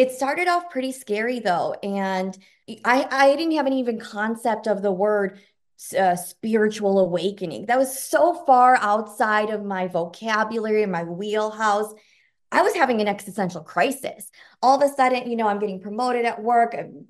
It started off pretty scary though. And I, I didn't have any even concept of the word uh, spiritual awakening. That was so far outside of my vocabulary and my wheelhouse. I was having an existential crisis. All of a sudden, you know, I'm getting promoted at work, I'm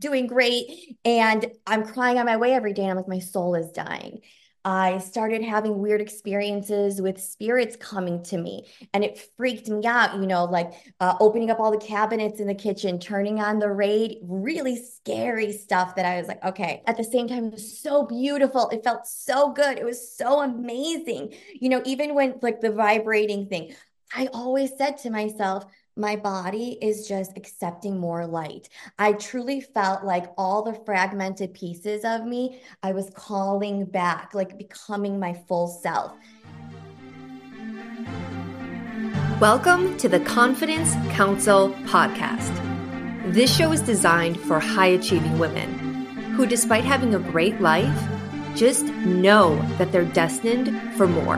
doing great, and I'm crying on my way every day. And I'm like, my soul is dying. I started having weird experiences with spirits coming to me, and it freaked me out. You know, like uh, opening up all the cabinets in the kitchen, turning on the raid, really scary stuff that I was like, okay. At the same time, it was so beautiful. It felt so good. It was so amazing. You know, even when like the vibrating thing, I always said to myself, my body is just accepting more light. I truly felt like all the fragmented pieces of me, I was calling back, like becoming my full self. Welcome to the Confidence Counsel podcast. This show is designed for high achieving women who, despite having a great life, just know that they're destined for more.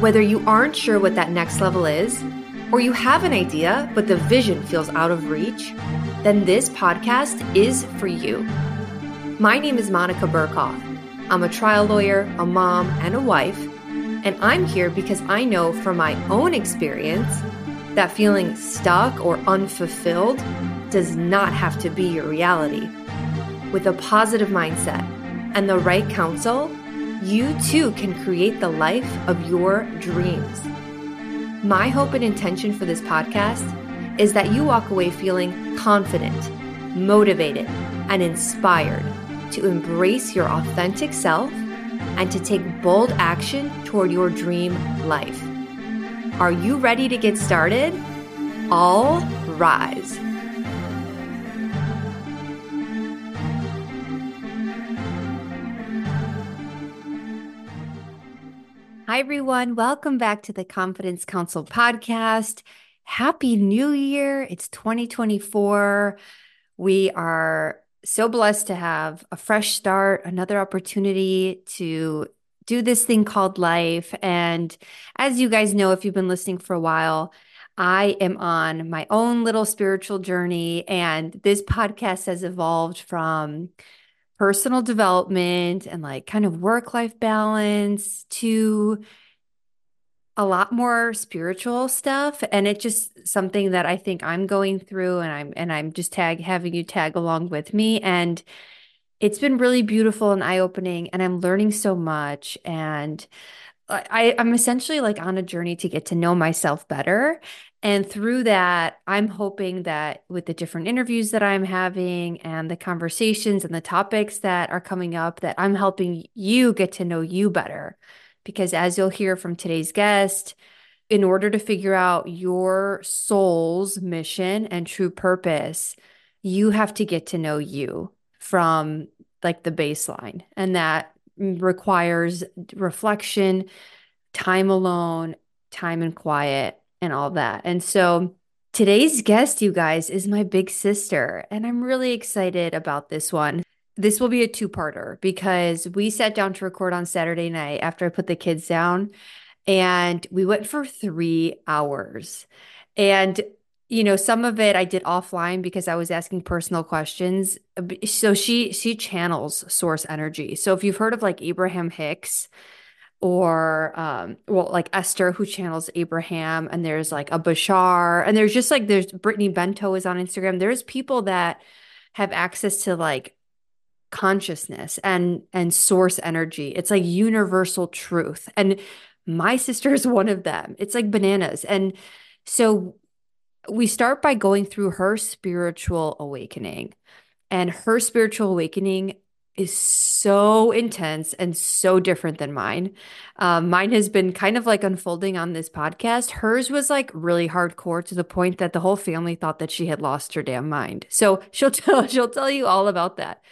Whether you aren't sure what that next level is, or you have an idea, but the vision feels out of reach, then this podcast is for you. My name is Monica Burkhoff. I'm a trial lawyer, a mom, and a wife, and I'm here because I know from my own experience that feeling stuck or unfulfilled does not have to be your reality. With a positive mindset and the right counsel, you too can create the life of your dreams. My hope and intention for this podcast is that you walk away feeling confident, motivated, and inspired to embrace your authentic self and to take bold action toward your dream life. Are you ready to get started? All rise. Hi, everyone. Welcome back to the Confidence Counsel podcast. Happy New Year. It's 2024. We are so blessed to have a fresh start, another opportunity to do this thing called life. And as you guys know, if you've been listening for a while, I am on my own little spiritual journey, and this podcast has evolved from personal development and like kind of work life balance to a lot more spiritual stuff. And it's just something that I think I'm going through and I'm and I'm just tag having you tag along with me. And it's been really beautiful and eye-opening and I'm learning so much. And I, I'm essentially like on a journey to get to know myself better and through that, I'm hoping that with the different interviews that I'm having and the conversations and the topics that are coming up, that I'm helping you get to know you better. Because as you'll hear from today's guest, in order to figure out your soul's mission and true purpose, you have to get to know you from like the baseline. And that Mm, requires reflection, time alone, time and quiet and all that. And so today's guest, you guys, is my big sister. And I'm really excited about this one. This will be a two parter because we sat down to record on Saturday night after I put the kids down and we went for three hours. And you know some of it i did offline because i was asking personal questions so she she channels source energy. So if you've heard of like abraham hicks or um well like Esther who channels Abraham and there's like a Bashar and there's just like there's Brittany Bento is on Instagram. There's people that have access to like consciousness and and source energy. It's like universal truth. And my sister is one of them. It's like bananas. And so we start by going through her spiritual awakening and her spiritual awakening is so intense and so different than mine. Um, mine has been kind of like unfolding on this podcast. Hers was like really hardcore to the point that the whole family thought that she had lost her damn mind. So she'll tell she'll tell you all about that.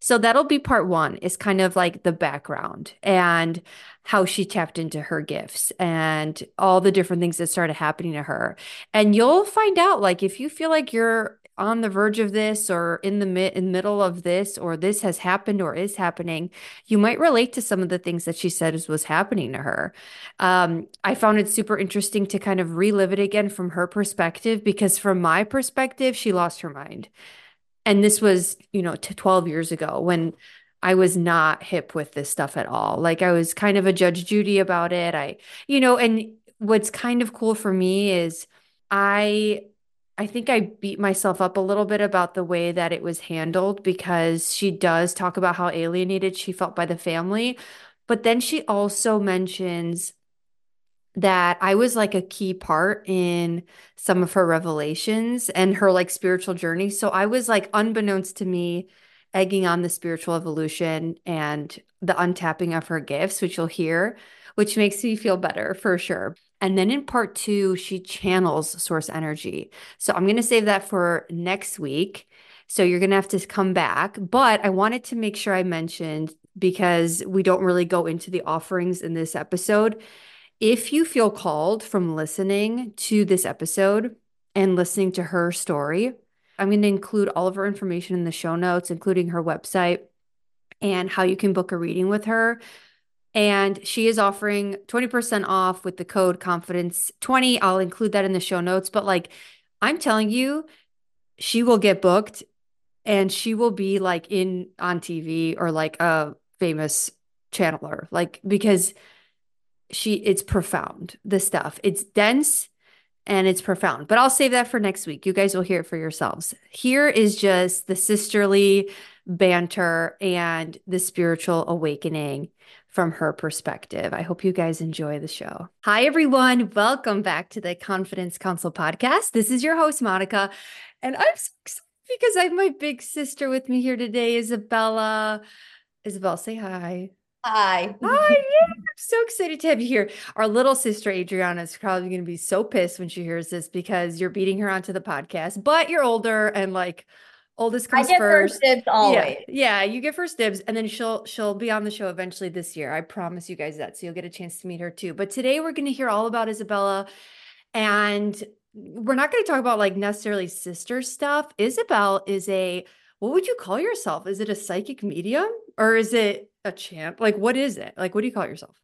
So that'll be part one, is kind of like the background and how she tapped into her gifts and all the different things that started happening to her. And you'll find out, like, if you feel like you're on the verge of this or in the mi- in middle of this or this has happened or is happening, you might relate to some of the things that she said was, was happening to her. Um, I found it super interesting to kind of relive it again from her perspective because from my perspective, she lost her mind. And this was, you know, 12 years ago when I was not hip with this stuff at all. Like I was kind of a Judge Judy about it. I, you know, and what's kind of cool for me is I I think I beat myself up a little bit about the way that it was handled because she does talk about how alienated she felt by the family. But then she also mentions that I was like a key part in some of her revelations and her like spiritual journey. So I was like, unbeknownst to me, egging on the spiritual evolution and the untapping of her gifts, which you'll hear, which makes me feel better for sure. And then in part two, she channels source energy. So I'm going to save that for next week. So you're going to have to come back. But I wanted to make sure I mentioned because we don't really go into the offerings in this episode. If you feel called from listening to this episode and listening to her story, I'm going to include all of her information in the show notes, including her website and how you can book a reading with her. And she is offering 20% off with the code confidence 20. I'll include that in the show notes. But like, I'm telling you, she will get booked and she will be like in on TV or like a famous channeler, like, because she, it's profound, the stuff. It's dense and it's profound. But I'll save that for next week. You guys will hear it for yourselves. Here is just the sisterly banter and the spiritual awakening from her perspective. I hope you guys enjoy the show. Hi, everyone. Welcome back to the Confidence Counsel podcast. This is your host, Monica, and I'm so excited because I have my big sister with me here today, Isabella. Isabel, say hi. Hi. Hi. Yeah, I'm so excited to have you here. Our little sister Adriana is probably going to be so pissed when she hears this because you're beating her onto the podcast, but you're older and like oldest comes I get first. first dibs always. Yeah, yeah, you get first dibs, and then she'll she'll be on the show eventually this year. I promise you guys that. So you'll get a chance to meet her too. But today we're going to hear all about Isabella, and we're not going to talk about like necessarily sister stuff. Isabel is a what would you call yourself? Is it a psychic medium or is it a champ? Like, what is it? Like, what do you call yourself?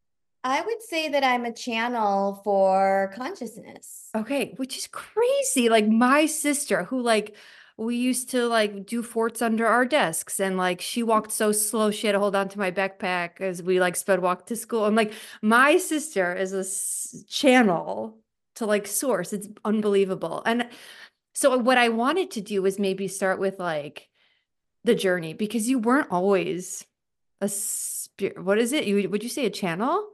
I would say that I'm a channel for consciousness. Okay, which is crazy. Like my sister, who like we used to like do forts under our desks, and like she walked so slow she had to hold on to my backpack as we like sped walk to school. I'm like, my sister is a s- channel to like source. It's unbelievable. And so what I wanted to do was maybe start with like the journey because you weren't always a spirit. What is it? You would you say a channel?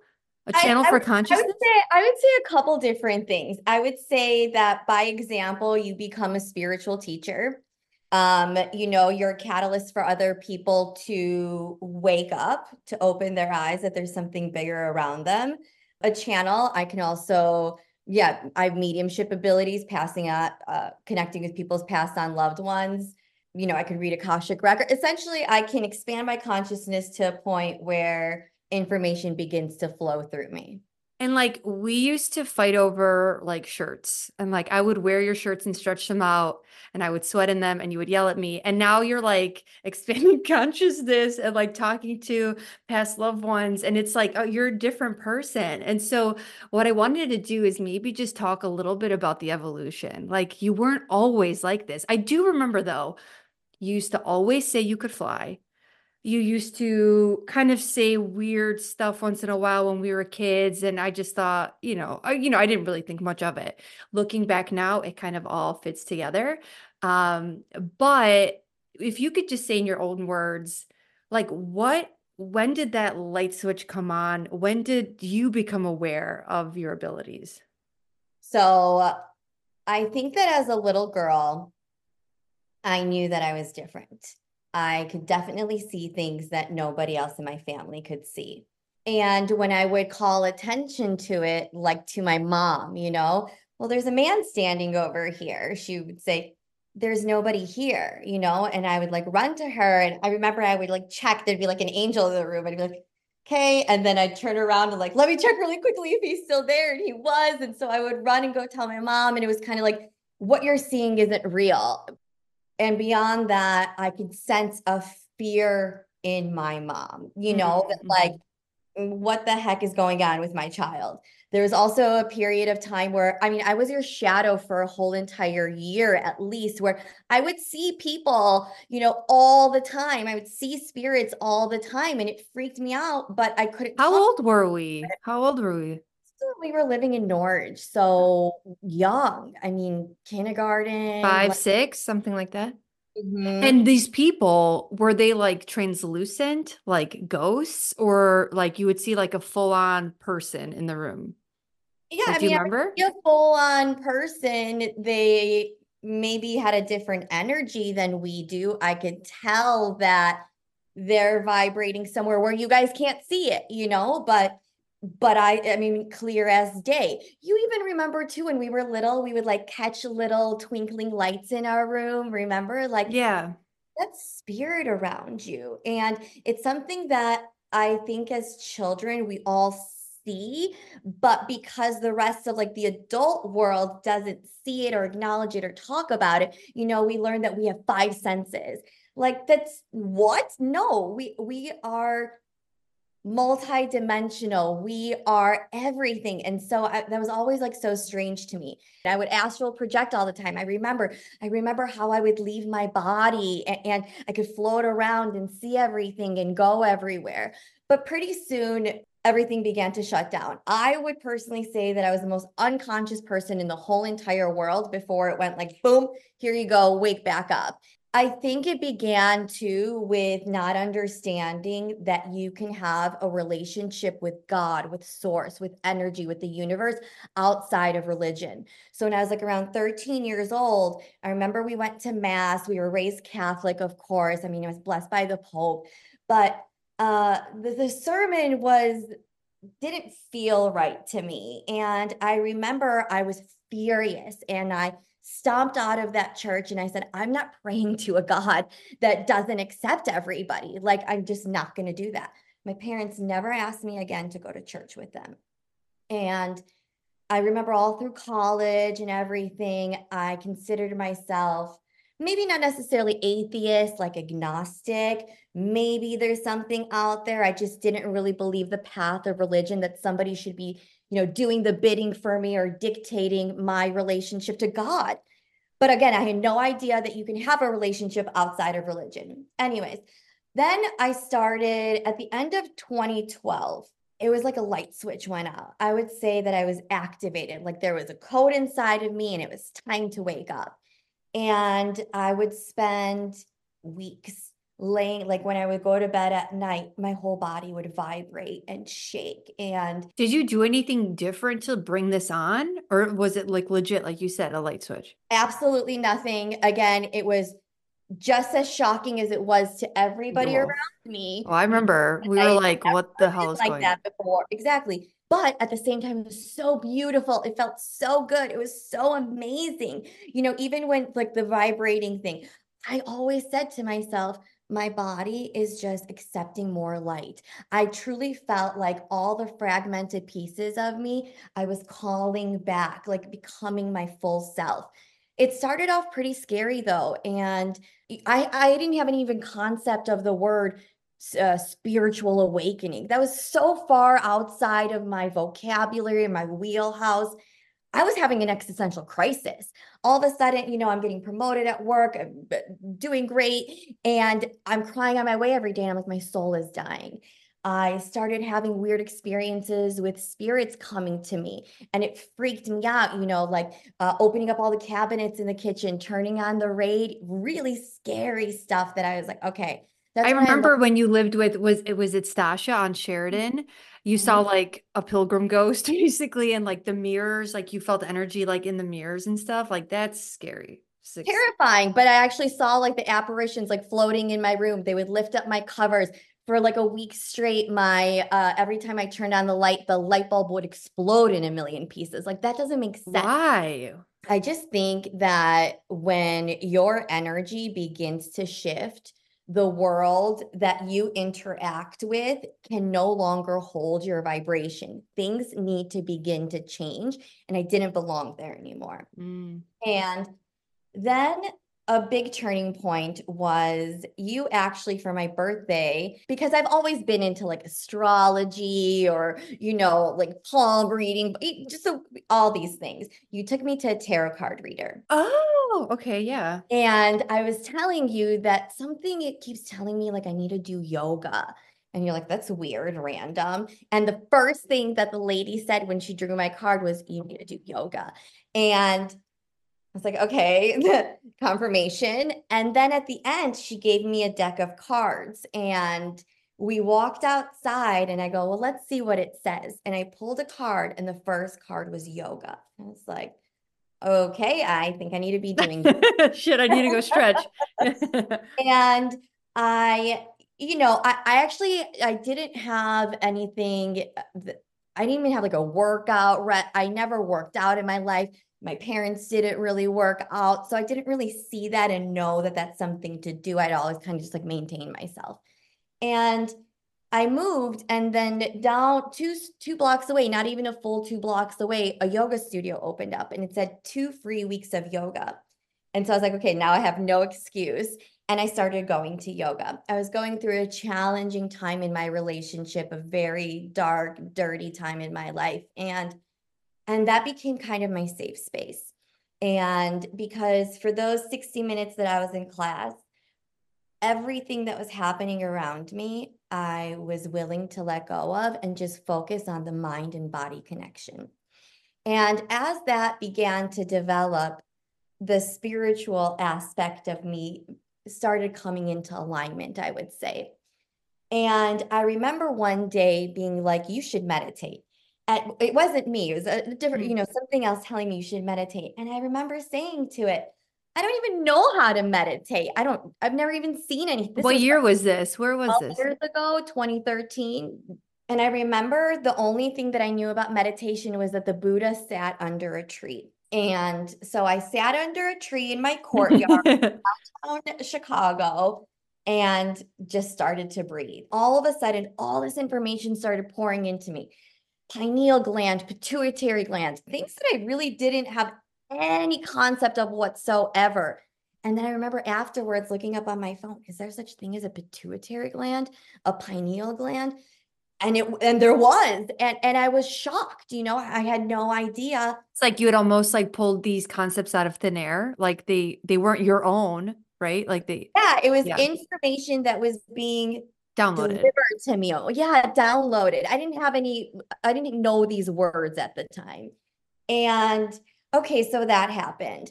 A channel I, for would, consciousness? I would say I would say a couple different things. I would say that by example, you become a spiritual teacher. Um, you know, you're a catalyst for other people to wake up, to open their eyes that there's something bigger around them. A channel, I can also, yeah, I have mediumship abilities, passing out, uh, connecting with people's past on loved ones. You know, I can read Akashic record. Essentially, I can expand my consciousness to a point where information begins to flow through me. And like we used to fight over like shirts and like I would wear your shirts and stretch them out and I would sweat in them and you would yell at me. And now you're like expanding consciousness and like talking to past loved ones. And it's like, oh, you're a different person. And so what I wanted to do is maybe just talk a little bit about the evolution. Like you weren't always like this. I do remember though, you used to always say you could fly. You used to kind of say weird stuff once in a while when we were kids and i just thought you know I, you know i didn't really think much of it. Looking back now it kind of all fits together. Um but if you could just say in your own words like what when did that light switch come on? When did you become aware of your abilities? So I think that as a little girl, I knew that I was different. I could definitely see things that nobody else in my family could see. And when I would call attention to it, like to my mom, you know, well, there's a man standing over here. She would say, There's nobody here, you know, and I would like run to her. And I remember I would like check, there'd be like an angel in the room. I'd be like, Okay. And then I'd turn around and like, let me check really quickly if he's still there. And he was. And so I would run and go tell my mom. And it was kind of like, what you're seeing isn't real And beyond that, I could sense a fear in my mom, you know, that Mhm, like, what the heck is going on with my child? There was also a period of time where, I mean, I was your shadow for a whole entire year at least, where I would see people, you know, all the time. I would see spirits all the time and it freaked me out, but I couldn't How old were we? How old were we? We were living in Norwich, so young. I mean, kindergarten. Five, like- six, something like that. Mhm. And these people, were they like translucent, like ghosts, or like you would see like a full-on person in the room? Yeah, Like, I do you mean, I remember? a full-on person, they maybe had a different energy than we do. I could tell that they're vibrating somewhere where you guys can't see it, you know, but but I I mean clear as day. You even remember too when we were little, we would like catch little twinkling lights in our room, remember? Like Yeah. that spirit around you. And it's something that I think as children we all see, but because the rest of like the adult world doesn't see it or acknowledge it or talk about it, you know, we learn that we have five senses. Like that's what? No, we we are multi-dimensional. We are everything. And so I, that was always like so strange to me. I would astral project all the time. I remember i remember how i would leave my body and, and i could float around and see everything and go everywhere. But pretty soon everything began to shut down. I would personally say that i was the most unconscious person in the whole entire world before it went like boom here you go wake back up I think it began too with not understanding that you can have a relationship with God, with source, with energy, with the universe outside of religion. So when I was like around 13 years old, I remember we went to mass. We were raised Catholic, of course. I mean, I was blessed by the Pope, but uh the, the sermon was didn't feel right to me. And I remember I was furious and I stomped out of that church and I said, I'm not praying to a God that doesn't accept everybody. Like, I'm just not going to do that. My parents never asked me again to go to church with them. And I remember all through college and everything, I considered myself maybe not necessarily atheist, like agnostic. Maybe there's something out there. I just didn't really believe the path of religion that somebody should be you know, doing the bidding for me or dictating my relationship to God. But again, I had no idea that you can have a relationship outside of religion. Anyways, then I started at the end of 2012. It was like a light switch went out. I would say that I was activated, like there was a code inside of me and it was time to wake up. And I would spend weeks laying like when I would go to bed at night, my whole body would vibrate and shake. And Did you do anything different to bring this on? Or was it like legit, like you said, a light switch? absolutely nothing. Again, it was just as shocking as it was to everybody Cool. around me. Well, I remember we were I like, what the hell is like going on? before. Exactly. But at the same time, it was so beautiful. It felt so good. It was so amazing. You know, even when like the vibrating thing, I always said to myself, my body is just accepting more light. I truly felt like all the fragmented pieces of me, I was calling back, like becoming my full self. It started off pretty scary though. And I, I didn't have an even concept of the word uh, spiritual awakening. That was so far outside of my vocabulary and my wheelhouse. I was having an existential crisis. All of a sudden, you know, I'm getting promoted at work, I'm doing great, and I'm crying on my way every day. And I'm like, my soul is dying. I started having weird experiences with spirits coming to me, and it freaked me out. You know, like uh, opening up all the cabinets in the kitchen, turning on the raid, really scary stuff. That I was like, okay. That's I remember when you lived with was it was it Stasha on Mm-hmm. Sheridan? You saw like a pilgrim ghost basically and like the mirrors, like you felt energy like in the mirrors and stuff. Like that's scary. Six- terrifying but i actually saw like the apparitions like floating in my room they would lift up my covers for like a week straight my uh every time i turned on the light the light bulb would explode in a million pieces like that doesn't make sense Why? i just think that when your energy begins to shift the world that you interact with can no longer hold your vibration things need to begin to change and i didn't belong there anymore Mm. and then a big turning point was you actually for my birthday because I've always been into like astrology or you know like palm reading just so, all these things. You took me to a tarot card reader. Oh, Oh, okay, yeah. And I was telling you that something it keeps telling me like I need to do yoga. And you're like, that's weird, random. And the first thing that the lady said when she drew my card was, you need to do yoga. And I was like, okay, confirmation. And then at the end, she gave me a deck of cards and we walked outside and I go, well, let's see what it says. And I pulled a card and the first card was yoga. I was like, okay, I think I need to be doing shit. I need to go stretch. and I, you know, I, I actually, I didn't have anything. Uh, I didn't even have like a workout. I never worked out in my life my parents didn't really work out. So I didn't really see that and know that that's something to do. I'd always kind of just like maintain myself. And I moved and then down two two blocks away, not even a full two blocks away, a yoga studio opened up and it said two free weeks of yoga. And so I was like, okay, now I have no excuse. And I started going to yoga. I was going through a challenging time in my relationship, a very dark, dirty time in my life. And and that became kind of my safe space. And because for those 60 minutes that I was in class, everything that was happening around me, I was willing to let go of and just focus on the mind and body connection. And as that began to develop, the spiritual aspect of me started coming into alignment, I would say. And I remember one day being like, you should meditate at, it wasn't me. It was a different, you mm. know, something else telling me you should meditate. And I remember saying to it, I don't even know how to meditate. I don't, I've never even seen anything. What year was this? Where was this? Years ago, 2013. And I remember the only thing that I knew about meditation was that the Buddha sat under a tree. And so I sat under a tree in my courtyard downtown Chicago and just started to breathe. All of a sudden, all this information started pouring into me pineal gland, pituitary gland, things that I really didn't have any concept of whatsoever. And then I remember afterwards looking up on my phone, is there such thing as a pituitary gland, a pineal gland? And it and there was. And and I was shocked, you know, I had no idea. It's like you had almost like pulled these concepts out of thin air. Like they they weren't your own, right? Like they Yeah, it was yeah. information that was being downloaded delivered to me. Oh, yeah, downloaded. I didn't have any, I didn't know these words at the time. And okay, so that happened.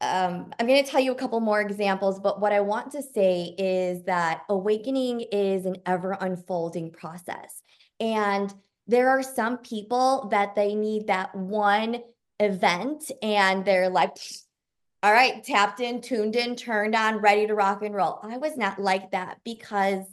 Um, I'm going to tell you a couple more examples, but what I want to say is that awakening is an ever unfolding process. And there are some people that they need that one event and they're like, all right, tapped in, tuned in, turned on, ready to rock and roll. I was not like that because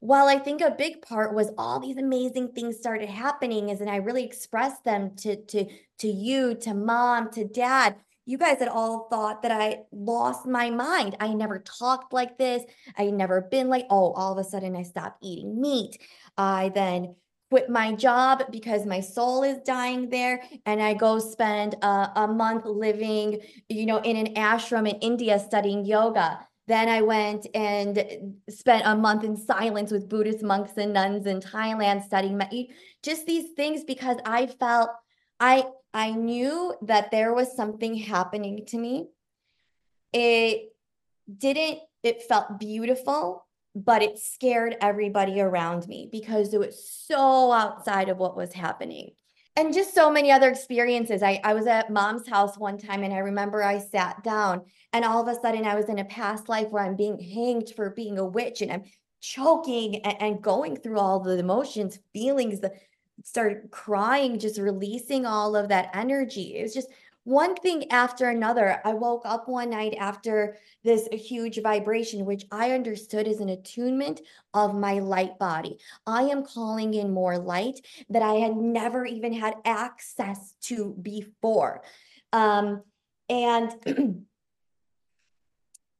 while I think a big part was all these amazing things started happening is and I really expressed them to to to you, to mom, to dad. You guys had all thought that I lost my mind. I never talked like this. I never been like, oh, all of a sudden I stopped eating meat. I then quit my job because my soul is dying there and i go spend a, a month living you know in an ashram in india studying yoga then I went and spent a month in silence with Buddhist monks and nuns in Thailand studying just these things because I felt I I knew that there was something happening to me. It didn't it felt beautiful, but it scared everybody around me because it was so outside of what was happening and just so many other experiences. I, I was at mom's house one time and I remember I sat down and all of a sudden I was in a past life where I'm being hanged for being a witch and I'm choking and, and going through all the emotions, feelings, started crying, just releasing all of that energy. It was just one thing after another. I woke up one night after this huge vibration, which I understood as an attunement of my light body. I am calling in more light that I had never even had access to before. Um, and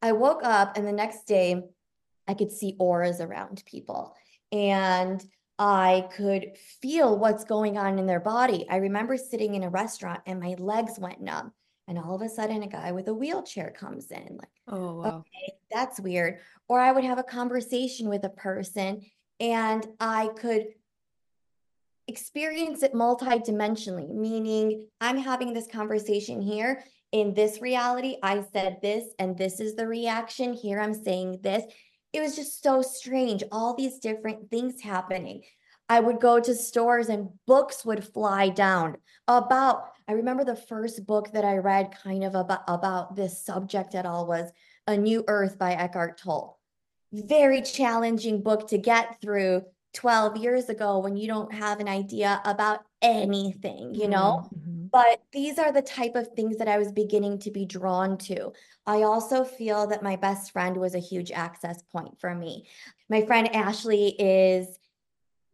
I woke up, and the next day, I could see auras around people. And I could feel what's going on in their body. I remember sitting in a restaurant and my legs went numb. and all of a sudden a guy with a wheelchair comes in like oh wow. okay that's weird or i would have a conversation with a person and i could experience it multidimensionally meaning i'm having this conversation here in this reality i said this and this is the reaction here i'm saying this it was just so strange all these different things happening I would go to stores and books would fly down about. I remember the first book that I read kind of about, about this subject at all was A New Earth by Eckhart Tolle. Very challenging book to get through 12 years ago when you don't have an idea about anything, you know? Mm-hmm. But these are the type of things that I was beginning to be drawn to. I also feel that my best friend was a huge access point for me. My friend Ashley is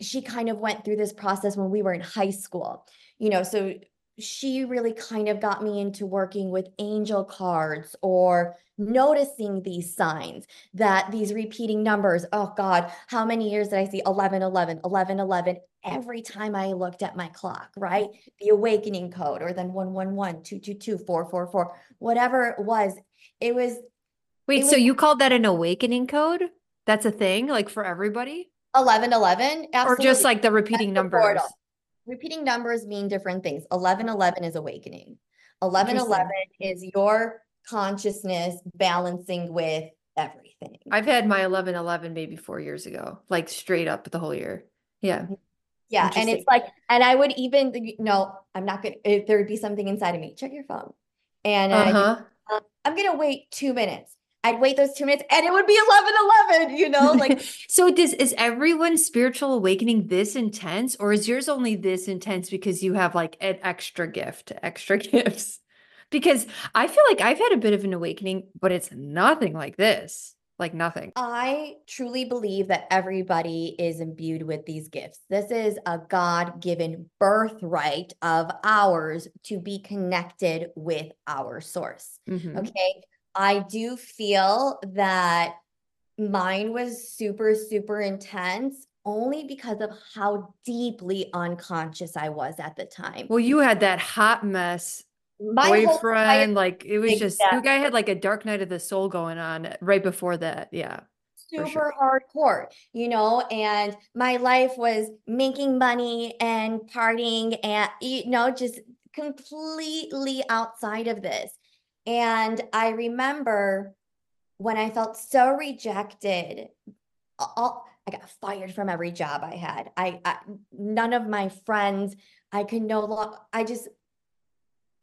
she kind of went through this process when we were in high school. You know, so she really kind of got me into working with angel cards or noticing these signs that these repeating numbers oh god how many years did i see 11 11 11 11 every time i looked at my clock right? The awakening code or then 111 222 444 whatever it was it was wait it so you called that an awakening code? That's a thing like for everybody? 11 11 or just like the repeating That's numbers? the repeating numbers mean different things. 11 11 is awakening. 11 11 is your consciousness balancing with everything. I've had my 11 11 maybe four years ago like straight up the whole year. Yeah. Mm-hmm. Yeah and it's like and i would even no i'm not gonna if there would be something inside of me check your phone and uh-huh. I, i'm gonna wait two minutes I'd wait those two minutes and it would be 11 11, you know? Like, so does is everyone's spiritual awakening this intense, or is yours only this intense because you have like an extra gift, extra gifts? Because I feel like I've had a bit of an awakening, but it's nothing like this. Like nothing. I truly believe that everybody is imbued with these gifts. This is a God given birthright of ours to be connected with our source. Mm-hmm. Okay I do feel that mine was super, super intense only because of how deeply unconscious I was at the time. Well, you had that hot mess My boyfriend, like it was just you guy had like a dark night of the soul going on right before that. Yeah. Super sure. hardcore, you know, and my life was making money and partying and you know, just completely outside of this. And I remember when I felt so rejected, all, I got fired from every job I had. I, I none of my friends, I could no longer, I just,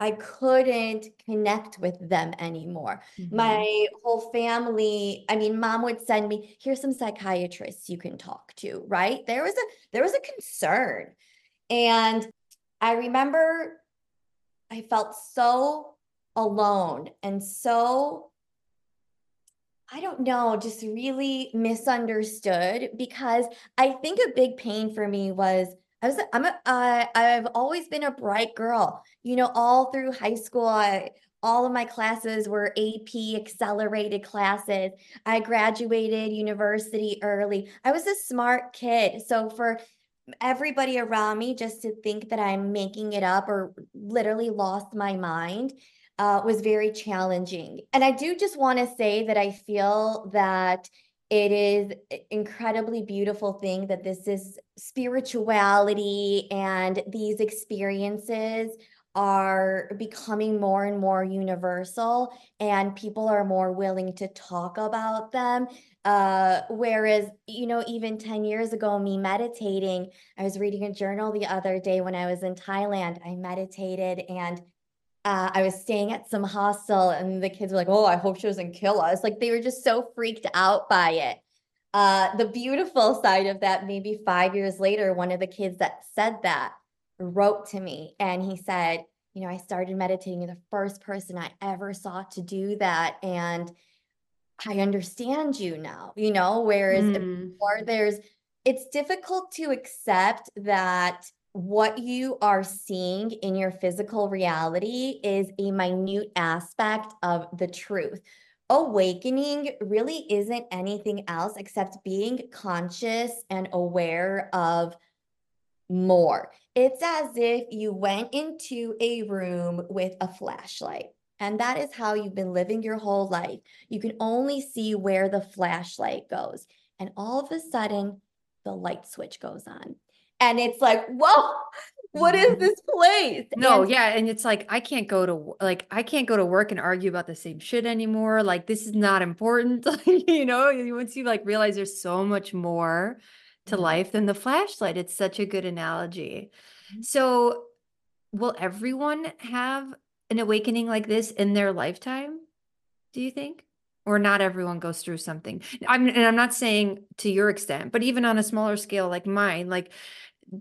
I couldn't connect with them anymore. Mm-hmm. My whole family, I mean, mom would send me, here's some psychiatrists you can talk to, right? There was a there was a concern. And I remember I felt so alone and so I don't know, just really misunderstood because I think a big pain for me was I was I'm a uh, I've always been a bright girl. You know, all through high school, I all of my classes were AP accelerated classes. I graduated university early. I was a smart kid. So for everybody around me just to think that I'm making it up or literally lost my mind uh, was very challenging. And I do just want to say that I feel that it is incredibly beautiful thing that this is spirituality and these experiences are becoming more and more universal and people are more willing to talk about them. Uh, whereas you know even 10 years ago me meditating i was reading a journal the other day when i was in thailand. I meditated and uh, I was staying at some hostel and the kids were like, oh, I hope she doesn't kill us. Like they were just so freaked out by it. Uh, the beautiful side of that, maybe five years later, one of the kids that said that wrote to me and he said, you know, I started meditating. You're the first person I ever saw to do that. And I understand you now, you know, whereas mm. before there's, it's difficult to accept that what you are seeing in your physical reality is a minute aspect of the truth. Awakening really isn't anything else except being conscious and aware of more. It's as if you went into a room with a flashlight And that is how you've been living your whole life. You can only see where the flashlight goes. And all of a sudden, the light switch goes on. And it's like, whoa, what is this place? No, and- yeah. And it's like, I can't go to, like, I can't go to work and argue about the same shit anymore. Like, this is not important. you know, once you like realize there's so much more to mm-hmm. life than the flashlight, it's such a good analogy. Mm-hmm. So, will everyone have an awakening like this in their lifetime? Do you think? Or not everyone goes through something. I'm and I'm not saying to your extent, but even on a smaller scale like mine, like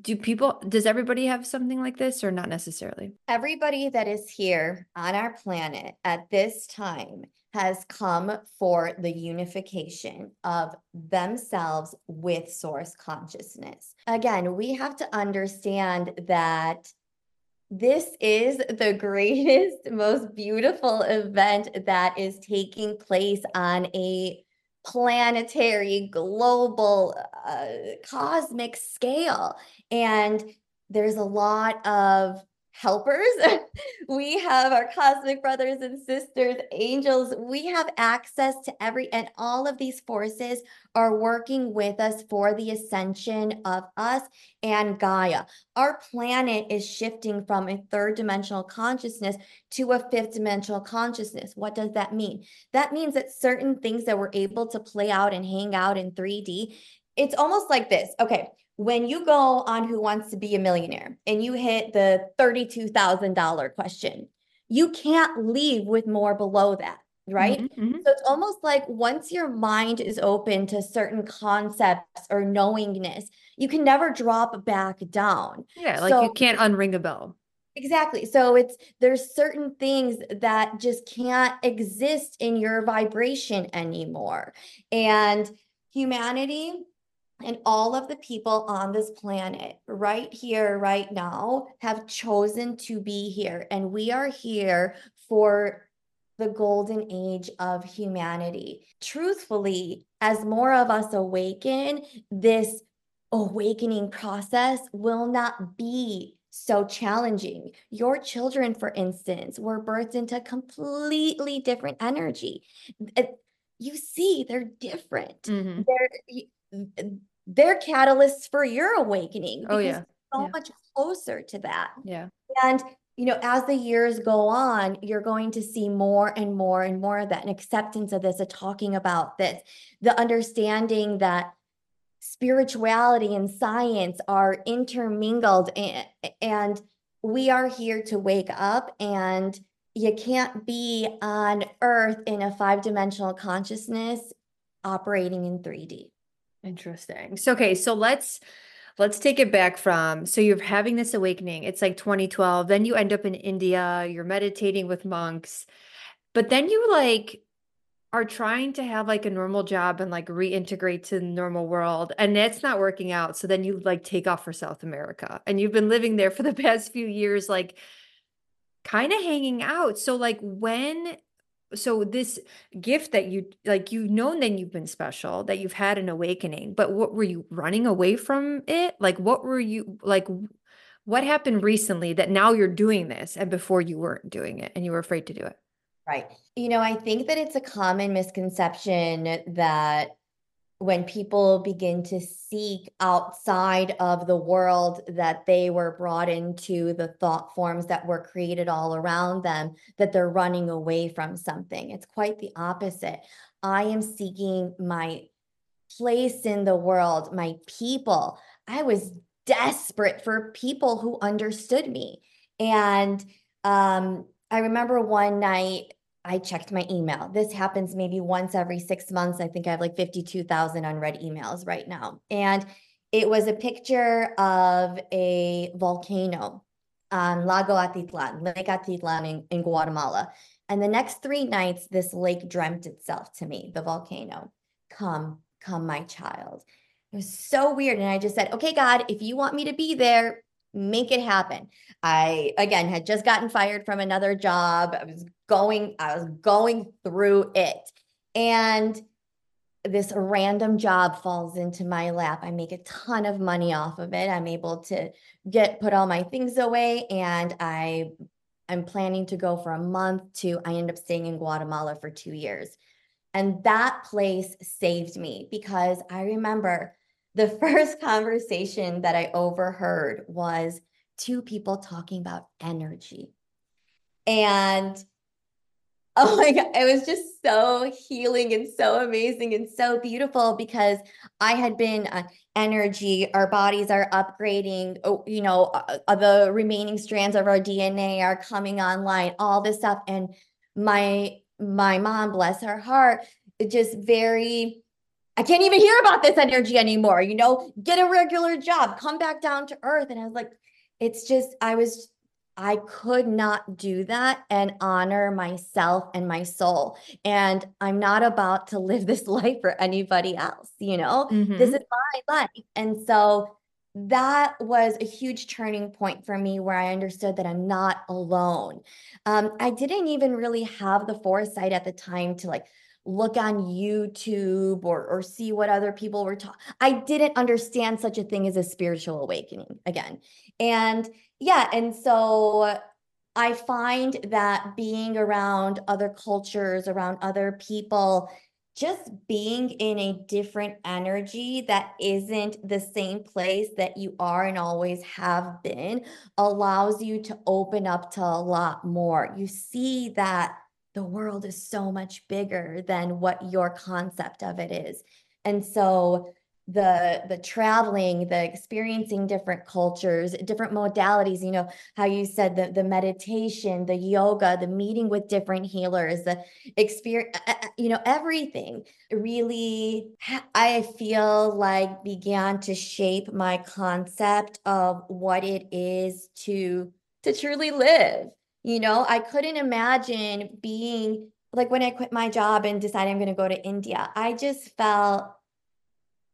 do people does everybody have something like this or not necessarily? Everybody that is here on our planet at this time has come for the unification of themselves with source consciousness. Again, we have to understand that this is the greatest, most beautiful event that is taking place on a planetary, global, uh, cosmic scale. And there's a lot of helpers. we have our cosmic brothers and sisters, angels. We have access to every, and all of these forces are working with us for the ascension of us and Gaia. Our planet is shifting from a third dimensional consciousness to a fifth dimensional consciousness. What does that mean? That means that certain things that we're able to play out and hang out in 3D, it's almost like this. Okay when you go on Who Wants to Be a Millionaire and you hit the $32,000 question, you can't leave with more below that, right? Mm-hmm, mm-hmm. So it's almost like once your mind is open to certain concepts or knowingness, you can never drop back down. Yeah, like so, you can't unring a bell. Exactly. So it's there's certain things that just can't exist in your vibration anymore. And humanity and all of the people on this planet right here, right now, have chosen to be here. And we are here for the golden age of humanity. Truthfully, as more of us awaken, this awakening process will not be so challenging. Your children, for instance, were birthed into completely different energy. You see, they're different. Mm-hmm. They're they're catalysts for your awakening. Oh yeah. So yeah. much closer to that. Yeah. And you know, as the years go on, you're going to see more and more and more of that, an acceptance of this, a talking about this, the understanding that spirituality and science are intermingled and, and we are here to wake up and you can't be on earth in a five dimensional consciousness operating in 3D. Interesting. So okay, so let's let's take it back from so you're having this awakening. It's like 2012. Then you end up in India, you're meditating with monks. But then you like are trying to have like a normal job and like reintegrate to the normal world and it's not working out. So then you like take off for South America and you've been living there for the past few years like kind of hanging out. So like when so this gift that you like you've known that you've been special that you've had an awakening but what were you running away from it? Like what were you like what happened recently that now you're doing this and before you weren't doing it and you were afraid to do it? Right. You know i think that it's a common misconception that when people begin to seek outside of the world that they were brought into the thought forms that were created all around them that they're running away from something. It's quite the opposite. I am seeking my place in the world my people. I was desperate for people who understood me. And um, i remember one night I checked my email. This happens maybe once every six months. I think I have like 52,000 unread emails right now. And it was a picture of a volcano on Lago Atitlan, Lake Atitlan in, in Guatemala. And the next three nights, this lake dreamt itself to me, the volcano. Come, come, my child. It was so weird. And I just said, okay, God, if you want me to be there, make it happen. I again had just gotten fired from another job. I was going I was going through it. And this random job falls into my lap. I make a ton of money off of it. I'm able to get put all my things away and I I'm planning to go for a month to I end up staying in Guatemala for two years. And that place saved me because I remember the first conversation that I overheard was two people talking about energy. And oh my God, it was just so healing and so amazing and so beautiful because I had been uh, energy, our bodies are upgrading, oh, you know, uh, uh the remaining strands of our DNA are coming online, all this stuff. And my my mom, bless her heart, just very I can't even hear about this energy anymore. You know, get a regular job, come back down to earth. And I was like, it's just, I was, I could not do that and honor myself and my soul. And I'm not about to live this life for anybody else, you know, mm-hmm. this is my life. And so that was a huge turning point for me where I understood that I'm not alone. Um, I didn't even really have the foresight at the time to like look on YouTube or or see what other people were talking. I didn't understand such a thing as a spiritual awakening again. And yeah, and so I find that being around other cultures, around other people, just being in a different energy that isn't the same place that you are and always have been allows you to open up to a lot more. You see that the world is so much bigger than what your concept of it is. And so the the traveling the experiencing different cultures different modalities you know how you said the the meditation the yoga the meeting with different healers the experience uh, uh, uh, you know everything really i feel like began to shape my concept of what it is to to truly live you know, I couldn't imagine being like when I quit my job and decided I'm going to go to India. I just felt,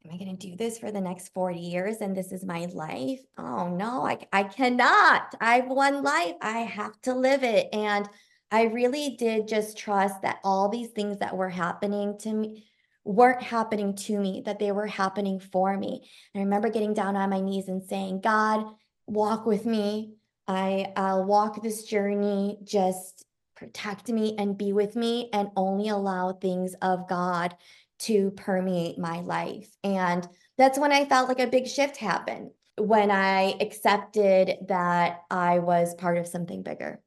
am I going to do this for the next 40 years and this is my life? Oh no, I, I cannot. I've one life. I have to live it. And I really did just trust that all these things that were happening to me weren't happening to me, that they were happening for me. And I remember getting down on my knees and saying, God, walk with me I, I'll walk this journey, just protect me and be with me, and only allow things of God to permeate my life. And that's when I felt like a big shift happened when I accepted that I was part of something bigger.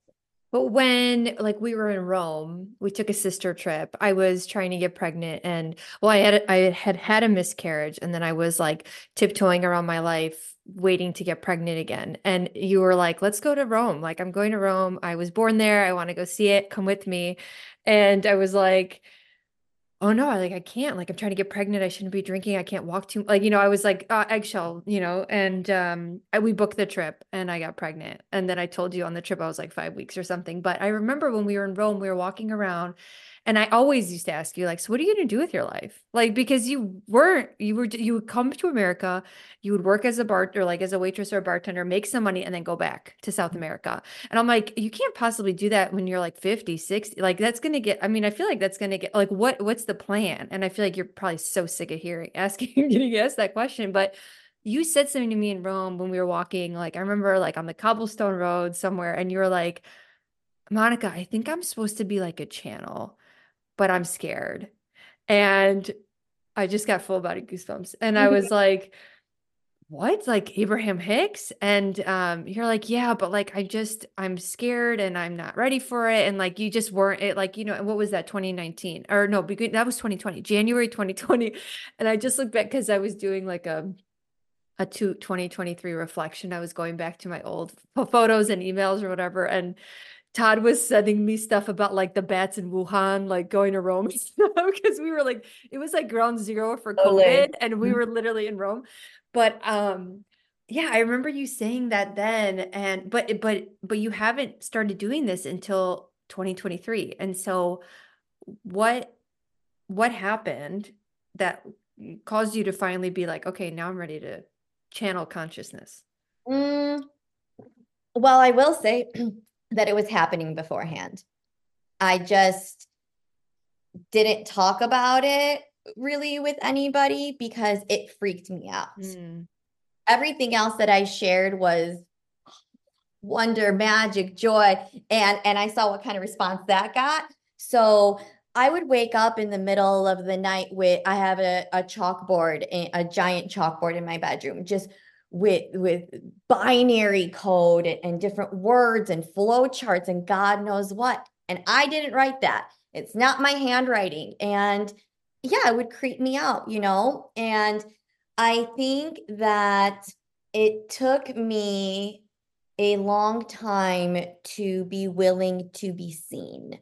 But when like we were in Rome, we took a sister trip. I was trying to get pregnant and well I had I had had a miscarriage and then I was like tiptoeing around my life waiting to get pregnant again. And you were like, "Let's go to Rome." Like I'm going to Rome. I was born there. I want to go see it. Come with me. And I was like, oh no, I like I can't. Like I'm trying to get pregnant. I shouldn't be drinking. I can't walk too like, you know, I was like uh, eggshell, you know, and um I, we booked the trip and I got pregnant. And then I told you on the trip I was like 5 weeks or something. But I remember when we were in Rome, we were walking around and I always used to ask you, like, so what are you going to do with your life? Like, because you weren't, you were, you would come to America, you would work as a bar or like as a waitress or a bartender, make some money, and then go back to South mm-hmm. America. And I'm like, you can't possibly do that when you're like 50, 60. Like, that's going to get, I mean, I feel like that's going to get, like, what, what's the plan? And I feel like you're probably so sick of hearing, asking, getting asked that question. But you said something to me in Rome when we were walking. Like, I remember like on the cobblestone road somewhere, and you were like, Monica, I think I'm supposed to be like a channel but I'm scared. And I just got full body goosebumps. And I was like, what? Like Abraham Hicks? And um, you're like, yeah, but like I just I'm scared and I'm not ready for it. And like you just weren't it like, you know, what was that 2019? Or no, that was 2020, January 2020. And I just looked back because I was doing like a a two, 2023 reflection. I was going back to my old photos and emails or whatever. And Todd was sending me stuff about like the bats in Wuhan, like going to Rome because we were like, it was like ground zero for COVID and we mm-hmm. were literally in Rome. But um yeah, I remember you saying that then and but but but you haven't started doing this until 2023. And so what what happened that caused you to finally be like, okay, now I'm ready to channel consciousness? Mm, well, I will say that it was happening beforehand. I just didn't talk about it really with anybody because it freaked me out. Mm. Everything else that I shared was wonder, magic, joy. And and I saw what kind of response that got. So I would wake up in the middle of the night with I have a, a chalkboard, a giant chalkboard in my bedroom, just with with binary code and, and different words and flow charts and God knows what. And I didn't write that. It's not my handwriting. And yeah, it would creep me out, you know? And I think that it took me a long time to be willing to be seen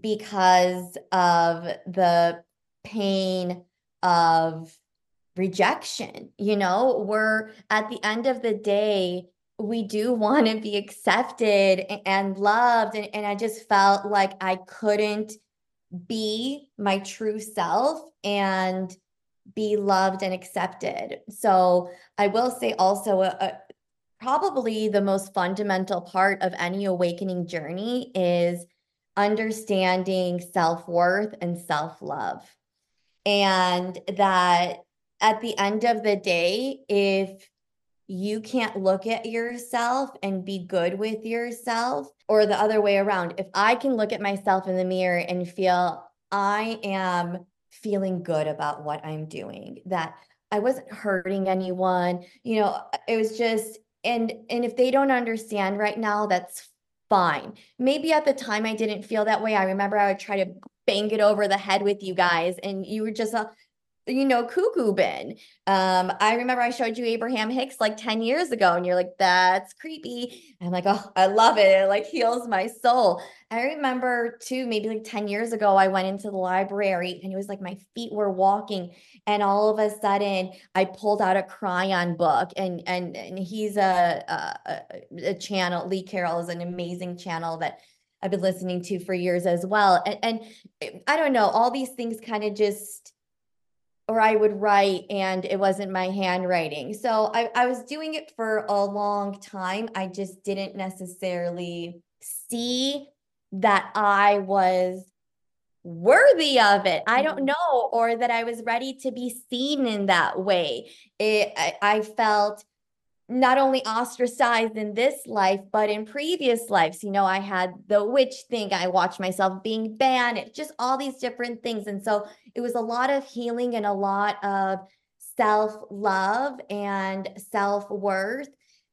because of the pain of rejection. You know, we're at the end of the day, we do want to be accepted and loved. And, and I just felt like I couldn't be my true self and be loved and accepted. So I will say also, a, a, probably the most fundamental part of any awakening journey is understanding self worth and self love. And that at the end of the day, if you can't look at yourself and be good with yourself, or the other way around, if I can look at myself in the mirror and feel I am feeling good about what I'm doing, that I wasn't hurting anyone, you know, it was just, and and if they don't understand right now, that's fine. Maybe at the time I didn't feel that way. I remember I would try to bang it over the head with you guys, and you were just a you know, cuckoo bin. Um, I remember I showed you Abraham Hicks like 10 years ago, and you're like, that's creepy. I'm like, oh, I love it. It like heals my soul. I remember too, maybe like 10 years ago, I went into the library and it was like my feet were walking, and all of a sudden I pulled out a Kryon book, and and and he's a a, a channel. Lee Carroll is an amazing channel that I've been listening to for years as well. And, and eh, I don't know, all these things kind of just or I would write and it wasn't my handwriting. So I, I was doing it for a long time. I just didn't necessarily see that I was worthy of it. I don't mm-hmm. know, or that I was ready to be seen in that way. It, I, I felt not only ostracized in this life, but in previous lives. You know, I had the witch thing, I watched myself being banned, just all these different things. And so it was a lot of healing and a lot of self love and self worth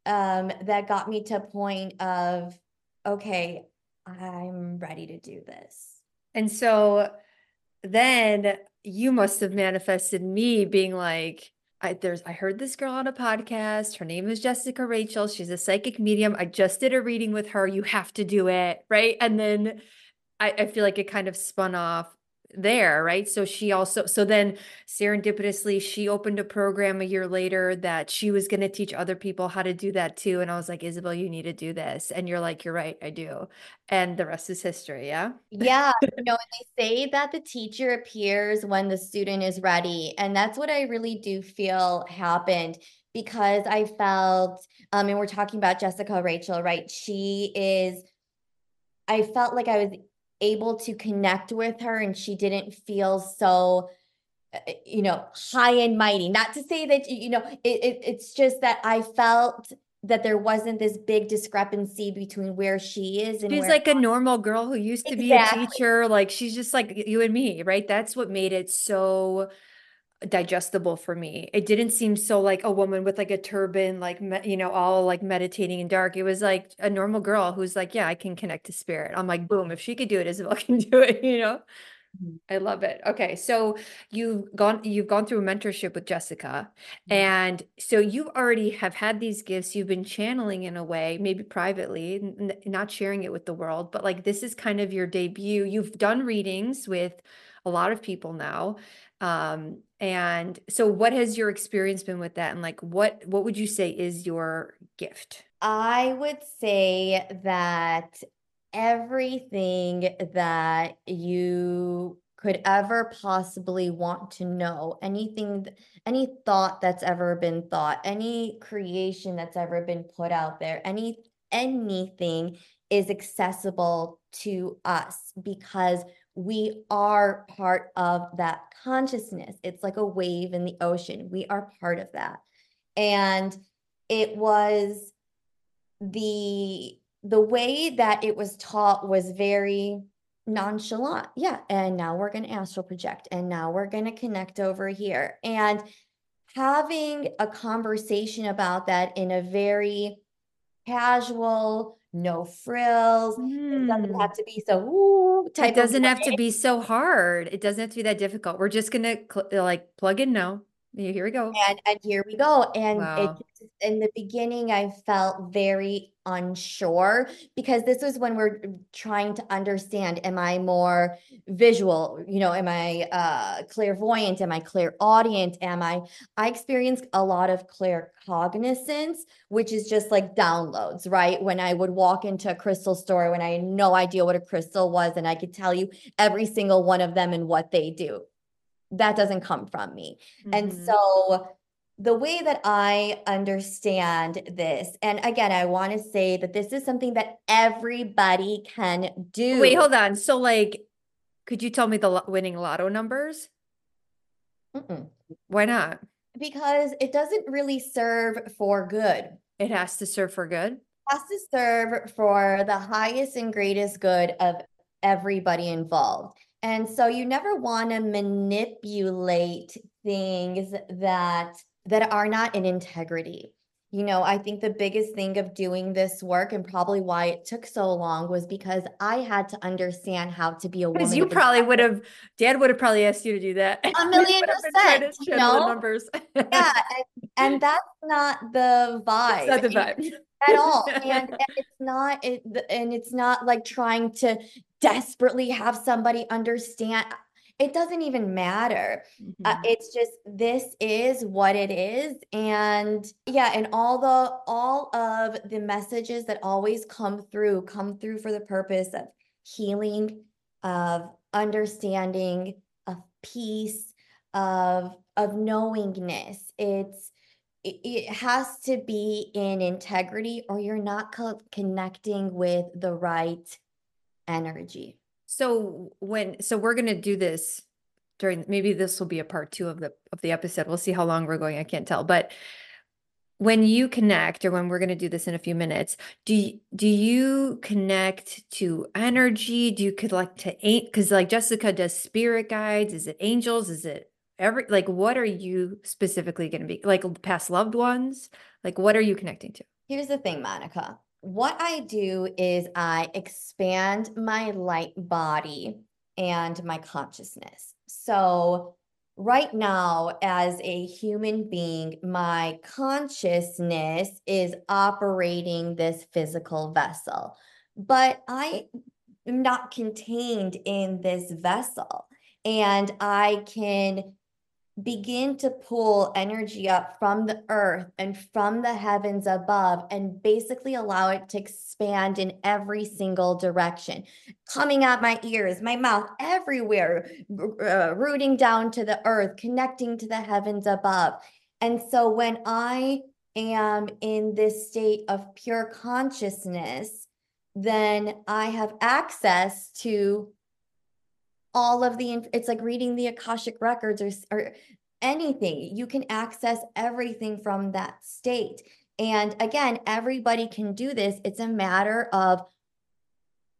um, that got me to a point of, okay, I'm ready to do this. And so then you must have manifested me being like, I there's I heard this girl on a podcast. Her name is Jessica Rachel. She's a psychic medium. I just did a reading with her. You have to do it. Right. And then I, I feel like it kind of spun off there, right? So she also, so then serendipitously, she opened a program a year later that she was going to teach other people how to do that too. And I was like, Isabel, you need to do this. And you're like, you're right, I do. And the rest is history. Yeah. Yeah. you know, they say that the teacher appears when the student is ready. And that's what I really do feel happened because I felt, um, and we're talking about Jessica Rachel, right? She is, I felt like I was able to connect with her and she didn't feel so uh, you know high and mighty. Not to say that you know it, it, it's just that i felt that there wasn't this big discrepancy between where she is and she's like a normal girl who used to exactly. be a teacher. Like she's just like you and me right? That's what made it so digestible for me. It didn't seem so like a woman with like a turban, like, me, you know, all like meditating in dark. It was like a normal girl who's like, yeah, I can connect to spirit. I'm like, boom, if she could do it, Isabel can do it, you know? Mm-hmm. I love it. Okay, so you've gone you've gone through a mentorship with Jessica, mm-hmm. and so you already have had these gifts. You've been channeling in a way, maybe privately, n- not sharing it with the world, but like this is kind of your debut. You've done readings with a lot of people now, um, and so what has your experience been with that? And like what what would you say is your gift? I would say that everything that you could ever possibly want to know anything any thought that's ever been thought any creation that's ever been put out there any anything is accessible to us because we are part of that consciousness. It's like a wave in the ocean. We are part of that. And it was the the way that it was taught was very nonchalant. Yeah, and now we're going to astral project and now we're going to connect over here. And having a conversation about that in a very casual, no frills. It doesn't Mm. have to be so. It doesn't have to be so hard. It doesn't have to be that difficult. We're just gonna cl- like plug in now. Here we go. And and here we go. And Wow. just- in the beginning, I felt very unsure because this was when we're trying to understand, am I more visual? You know, am I uh clairvoyant? Am I clairaudient? Am I I experienced a lot of claircognizance, which is just like downloads, right? When I would walk into a crystal store when I had no idea what a crystal was, and I could tell you every single one of them and what they do. That doesn't come from me. And Mhm. so the way that I understand this, and again, I want to say that this is something that everybody can do. Wait, hold on. So like, could you tell me the winning lotto numbers? Mm-mm. Why not? Because it doesn't really serve for good. It has to serve for good. It has to serve for the highest and greatest good of everybody involved. And so you never want to manipulate things that that are not in integrity. You know, I think the biggest thing of doing this work and probably why it took so long was because I had to understand how to be a woman. Because you probably would have, Dad would have probably asked you to do that. A million would have been trying to percent, you know? numbers. Yeah, and, and that's not the vibe. It's not the vibe. at all and, and it's not it, and it's not like trying to desperately have somebody understand it doesn't even matter. Uh, Mhm. it's just this is what it is. And yeah and all the all of the messages that always come through come through for the purpose of healing of understanding of peace of of knowingness. It's it, it has to be in integrity or you're not co- connecting with the right energy So when so we're gonna do this during maybe this will be a part two of the of the episode. We'll see how long we're going. I can't tell. But when you connect or when we're gonna do this in a few minutes, do you, do you connect to energy? Do you connect to a because like Jessica does spirit guides? Is it angels? Is it every like what are you specifically gonna be like past loved ones? Like what are you connecting to? Here's the thing, Monica. What I do is I expand my light body and my consciousness. So, right now, as a human being, my consciousness is operating this physical vessel, but I am not contained in this vessel. And I can begin to pull energy up from the earth and from the heavens above and basically allow it to expand in every single direction, coming out my ears, my mouth, everywhere, uh, rooting down to the earth, connecting to the heavens above. And so when I am in this state of pure consciousness, then I have access to all of the it's like reading the akashic records or or anything you can access everything from that state and again everybody can do this it's a matter of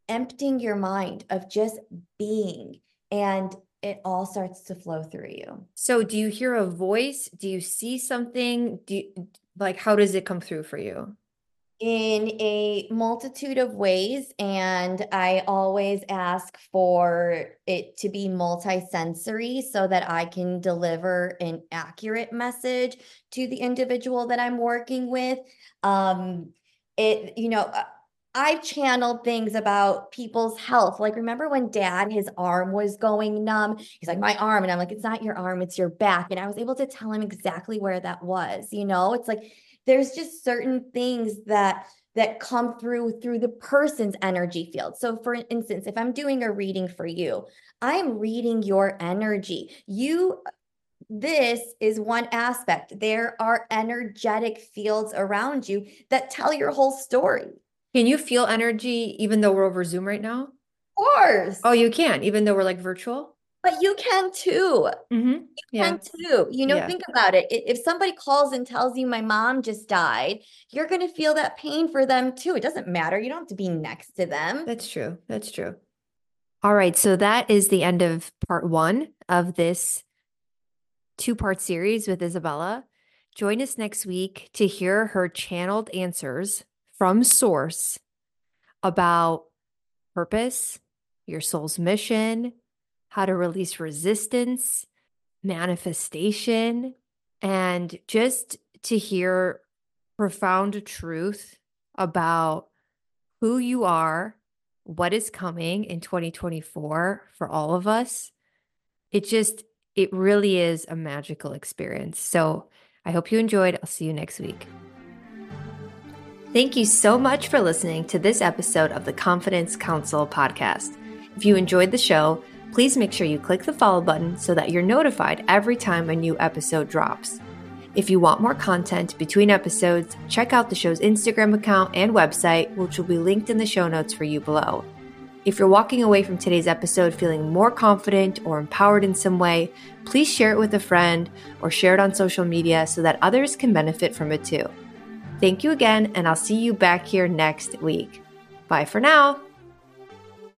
emptying your mind of just being and it all starts to flow through you So do you hear a voice? Do you see something? Do you, like how does it come through for you? In a multitude of ways and i always ask for it to be multisensory so that i can deliver an accurate message to the individual that i'm working with um it you know uh, I've channeled things about people's health. Like, remember when dad, his arm was going numb? He's like, my arm. And I'm like, it's not your arm, it's your back. And I was able to tell him exactly where that was. You know, it's like there's just certain things that that come through through the person's energy field. So for instance, if I'm doing a reading for you, I'm reading your energy. You this is one aspect. There are energetic fields around you that tell your whole story. Can you feel energy even though we're over Zoom right now? Of course. Oh, you can, even though we're like virtual? But you can too. Mm-hmm. You Yeah. can too. You know, Yeah. think about it. If somebody calls and tells you my mom just died, you're going to feel that pain for them too. It doesn't matter. You don't have to be next to them. That's true. That's true. All right. So that is the end of part one of this two part series with Isabella. Join us next week to hear her channeled answers from Source about purpose, your soul's mission, how to release resistance, manifestation, and just to hear profound truth about who you are, what is coming in 2024 for all of us. It just, it really is a magical experience. So I hope you enjoyed. I'll see you next week. Thank you so much for listening to this episode of the Confidence Counsel podcast. If you enjoyed the show, please make sure you click the follow button so that you're notified every time a new episode drops. If you want more content between episodes, check out the show's Instagram account and website, which will be linked in the show notes for you below. If you're walking away from today's episode feeling more confident or empowered in some way, please share it with a friend or share it on social media so that others can benefit from it too. Thank you again, and I'll see you back here next week. Bye for now.